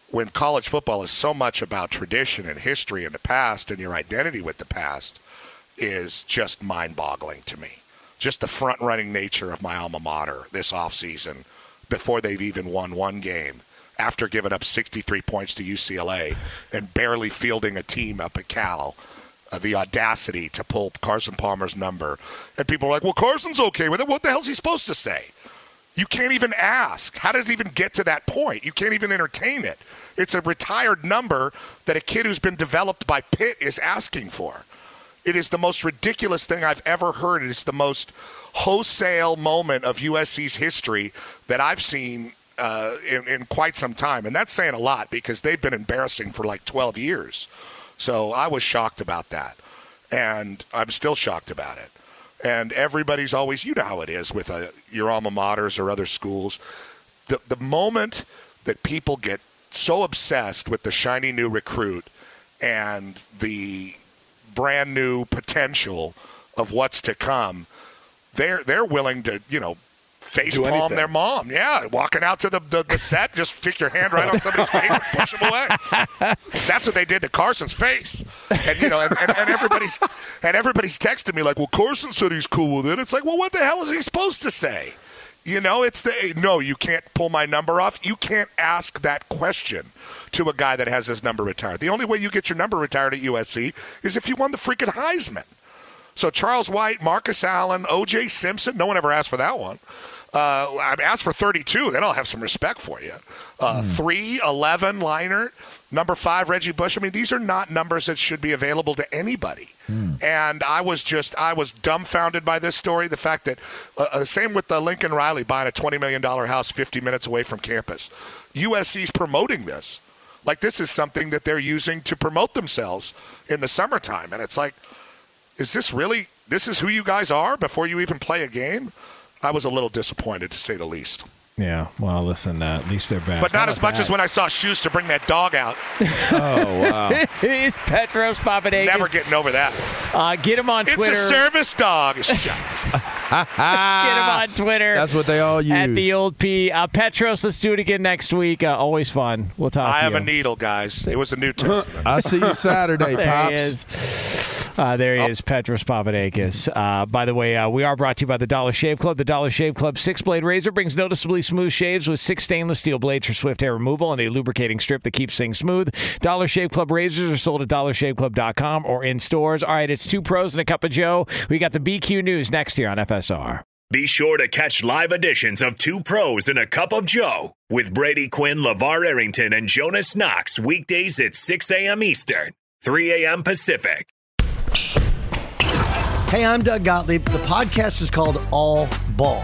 Speaker 5: when college football is so much about tradition and history and the past and your identity with the past is just mind-boggling to me. Just the front-running nature of my alma mater this offseason before they've even won one game after giving up 63 points to UCLA and barely fielding a team up at Cal. Uh, the audacity to pull Carson Palmer's number. And people are like, well, Carson's okay with it. What the hell's he supposed to say? You can't even ask. How did it even get to that point? You can't even entertain it. It's a retired number that a kid who's been developed by Pitt is asking for. It is the most ridiculous thing I've ever heard. It's the most wholesale moment of USC's history that I've seen uh, in, in quite some time. And that's saying a lot because they've been embarrassing for like 12 years. So I was shocked about that. And I'm still shocked about it. And everybody's always, you know how it is with uh, your alma maters or other schools. the the moment that people get so obsessed with the shiny new recruit and the brand new potential of what's to come, they're they're willing to you know face
Speaker 3: Do
Speaker 5: palm
Speaker 3: anything.
Speaker 5: their mom. Yeah, walking out to the, the, the set, just stick your hand right on somebody's face and push them away. That's what they did to Carson's face. And you know, and, and, and everybody's and everybody's texting me like, "Well, Carson said he's cool with it." It's like, well, what the hell is he supposed to say? You know, it's the no. You can't pull my number off. You can't ask that question to a guy that has his number retired. The only way you get your number retired at USC is if you won the freaking Heisman. So Charles White, Marcus Allen, O.J. Simpson. No one ever asked for that one. Uh, asked for 32. Then I'll have some respect for you. Uh, Three, 11, Leinart, number five, Reggie Bush. I mean, these are not numbers that should be available to anybody. And I was just, I was dumbfounded by this story. The fact that, uh, uh, same with the Lincoln Riley buying a $20 million house 50 minutes away from campus. USC's promoting this. Like, this is something that they're using to promote themselves in the summertime. And it's like, is this really this is who you guys are before you even play a game? I was a little disappointed to say the least.
Speaker 1: Yeah. Well, listen. Uh, at least they're back.
Speaker 5: But not as much as when I saw Schuster bring that dog out.
Speaker 2: Oh wow!
Speaker 1: He's Petros Papadakis.
Speaker 5: Never getting over that.
Speaker 1: Uh, get him on
Speaker 5: It's
Speaker 1: Twitter.
Speaker 5: It's a service dog. Shut up.
Speaker 1: Get him on Twitter.
Speaker 2: That's what they all use.
Speaker 1: At the old P. Uh, Petros, let's do it again next week. Uh, always fun. We'll talk
Speaker 5: I
Speaker 1: to
Speaker 5: have
Speaker 1: you.
Speaker 5: a needle, guys. It was a New Testament.
Speaker 2: I see you Saturday,
Speaker 1: There he
Speaker 2: pops.
Speaker 1: is. Uh, there he is, Petros Papadakis. Uh, by the way, uh, we are brought to you by the Dollar Shave Club. The Dollar Shave Club six blade razor brings noticeably smooth shaves with six stainless steel blades for swift hair removal and a lubricating strip that keeps things smooth. Dollar Shave Club razors are sold at dollarshaveclub.com or in stores. All right, it's two pros and a cup of Joe. We got the BQ News next here on FSR.
Speaker 6: Be sure to catch live editions of Two Pros and a Cup of Joe with Brady Quinn, LeVar Arrington, and Jonas Knox weekdays at 6 a.m. Eastern, 3 a.m. Pacific.
Speaker 7: Hey, I'm Doug Gottlieb. The podcast is called All Ball.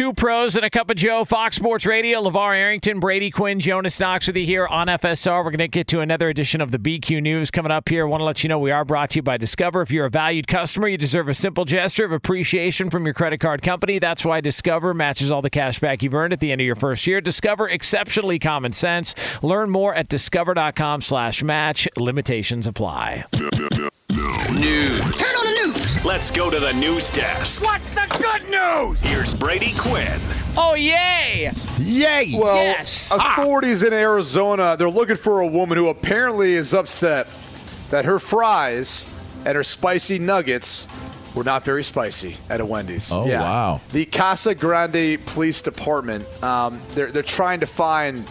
Speaker 1: Two pros and a cup of Joe, Fox Sports Radio, LeVar Arrington, Brady Quinn, Jonas Knox with you here on FSR. We're going to get to another edition of the BQ News coming up here. want to let you know we are brought to you by Discover. If you're a valued customer, you deserve a simple gesture of appreciation from your credit card company. That's why Discover matches all the cash back you've earned at the end of your first year. Discover, exceptionally common sense. Learn more at discover.com slash match. Limitations apply.
Speaker 6: News. Turn on the news. Let's go to the news desk.
Speaker 8: What's the good news?
Speaker 6: Here's Brady Quinn.
Speaker 1: Oh, yay!
Speaker 2: Yay!
Speaker 3: Well,
Speaker 1: Yes.
Speaker 3: authorities in Arizona, they're looking for a woman who apparently is upset that her fries and her spicy nuggets were not very spicy at a Wendy's.
Speaker 2: Oh, wow.
Speaker 3: The Casa Grande Police Department, um, they're, they're trying to find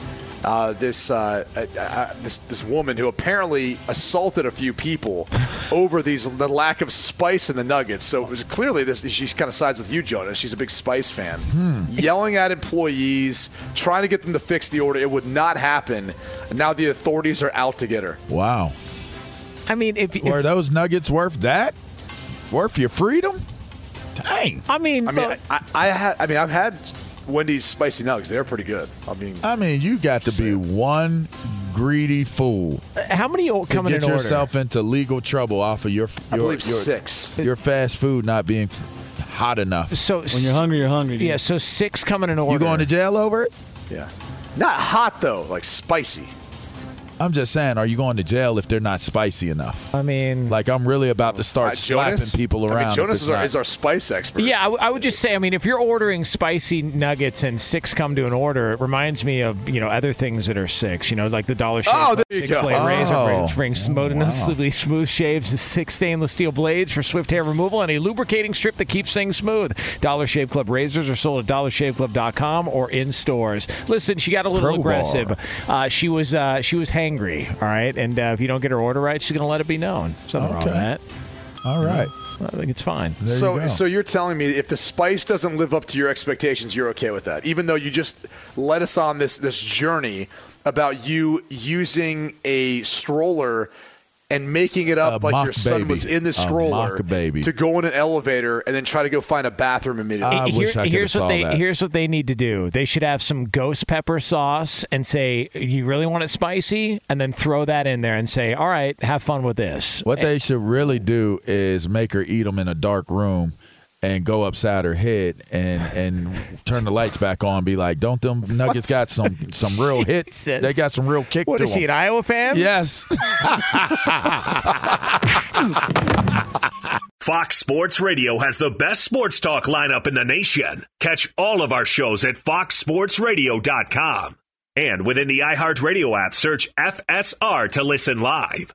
Speaker 3: uh, this, uh, uh, uh, this this woman who apparently assaulted a few people over these the lack of spice in the nuggets. So it was clearly this. She's kind of sides with you, Jonas. She's a big spice fan. Yelling at employees, trying to get them to fix the order. It would not happen. And now the authorities are out to get her.
Speaker 2: Wow.
Speaker 1: I mean, if, if
Speaker 2: Were those nuggets worth that? Worth your freedom? Dang.
Speaker 1: I mean,
Speaker 3: I mean,
Speaker 1: look-
Speaker 3: I, I had. I mean, I've had Wendy's spicy nuggets. They're pretty good. I mean,
Speaker 2: I mean, you got to be one greedy fool
Speaker 1: how many o-
Speaker 2: to
Speaker 1: come in
Speaker 2: get
Speaker 1: an order?
Speaker 2: yourself into legal trouble off of your
Speaker 3: I
Speaker 2: your,
Speaker 3: believe
Speaker 2: your,
Speaker 3: six.
Speaker 2: your fast food not being hot enough.
Speaker 1: So
Speaker 9: When you're hungry, you're hungry. dude.
Speaker 1: Yeah, so six coming in order.
Speaker 2: You going to jail over it?
Speaker 3: Yeah, not hot though, like spicy.
Speaker 2: I'm just saying, are you going to jail if they're not spicy enough?
Speaker 1: I mean,
Speaker 2: Like I'm really about to start
Speaker 3: Uh,
Speaker 2: slapping
Speaker 3: Jonas?
Speaker 2: people
Speaker 3: I mean,
Speaker 2: around.
Speaker 3: Jonas is our, is our spice expert.
Speaker 1: yeah, I, w- I would just say, I mean, if you're ordering spicy nuggets and six come to an order, it reminds me of you know other things that are six. You know, like the Dollar Shave
Speaker 3: Oh,
Speaker 1: Club
Speaker 3: there you
Speaker 1: six
Speaker 3: go.
Speaker 1: razor
Speaker 2: Oh.
Speaker 1: brings, brings noticeably smooth shaves, and six stainless steel blades for swift hair removal, and a lubricating strip that keeps things smooth. Dollar Shave Club razors are sold at dollarshaveclub.com or in stores. Listen, she got a little
Speaker 2: Crowbar.
Speaker 1: aggressive. Uh, she was uh, she was hangry. All right, and uh, if you don't get her order right, she's going to let it be known. Something wrong with that.
Speaker 2: All right.
Speaker 1: I think it's fine.
Speaker 2: There
Speaker 3: so,
Speaker 2: you go.
Speaker 3: so you're telling me if the spice doesn't live up to your expectations, you're okay with that, even though you just led us on this this journey about you using a stroller and making it up
Speaker 2: A
Speaker 3: like
Speaker 2: mock
Speaker 3: your son
Speaker 2: baby.
Speaker 3: was in the stroller
Speaker 2: mock baby.
Speaker 3: to go in an elevator and then try to go find a bathroom immediately.
Speaker 2: I wish I could have
Speaker 1: here's what
Speaker 2: saw
Speaker 1: they
Speaker 2: that.
Speaker 1: here's what they need to do. They should have some ghost pepper sauce and say, "You really want it spicy?" and then throw that in there and say, "All right, have fun with this."
Speaker 2: What eh, they should really do is make her eat them in a dark room and go upside her head and and turn the lights back on. Be like, don't them nuggets got some some real hit? They got some real kick
Speaker 1: What
Speaker 2: to
Speaker 1: is she, an. Iowa fan?
Speaker 2: Yes.
Speaker 6: Fox Sports Radio has the best sports talk lineup in the nation. Catch all of our shows at foxsportsradio.com. And within the iHeartRadio app, search FSR to listen live.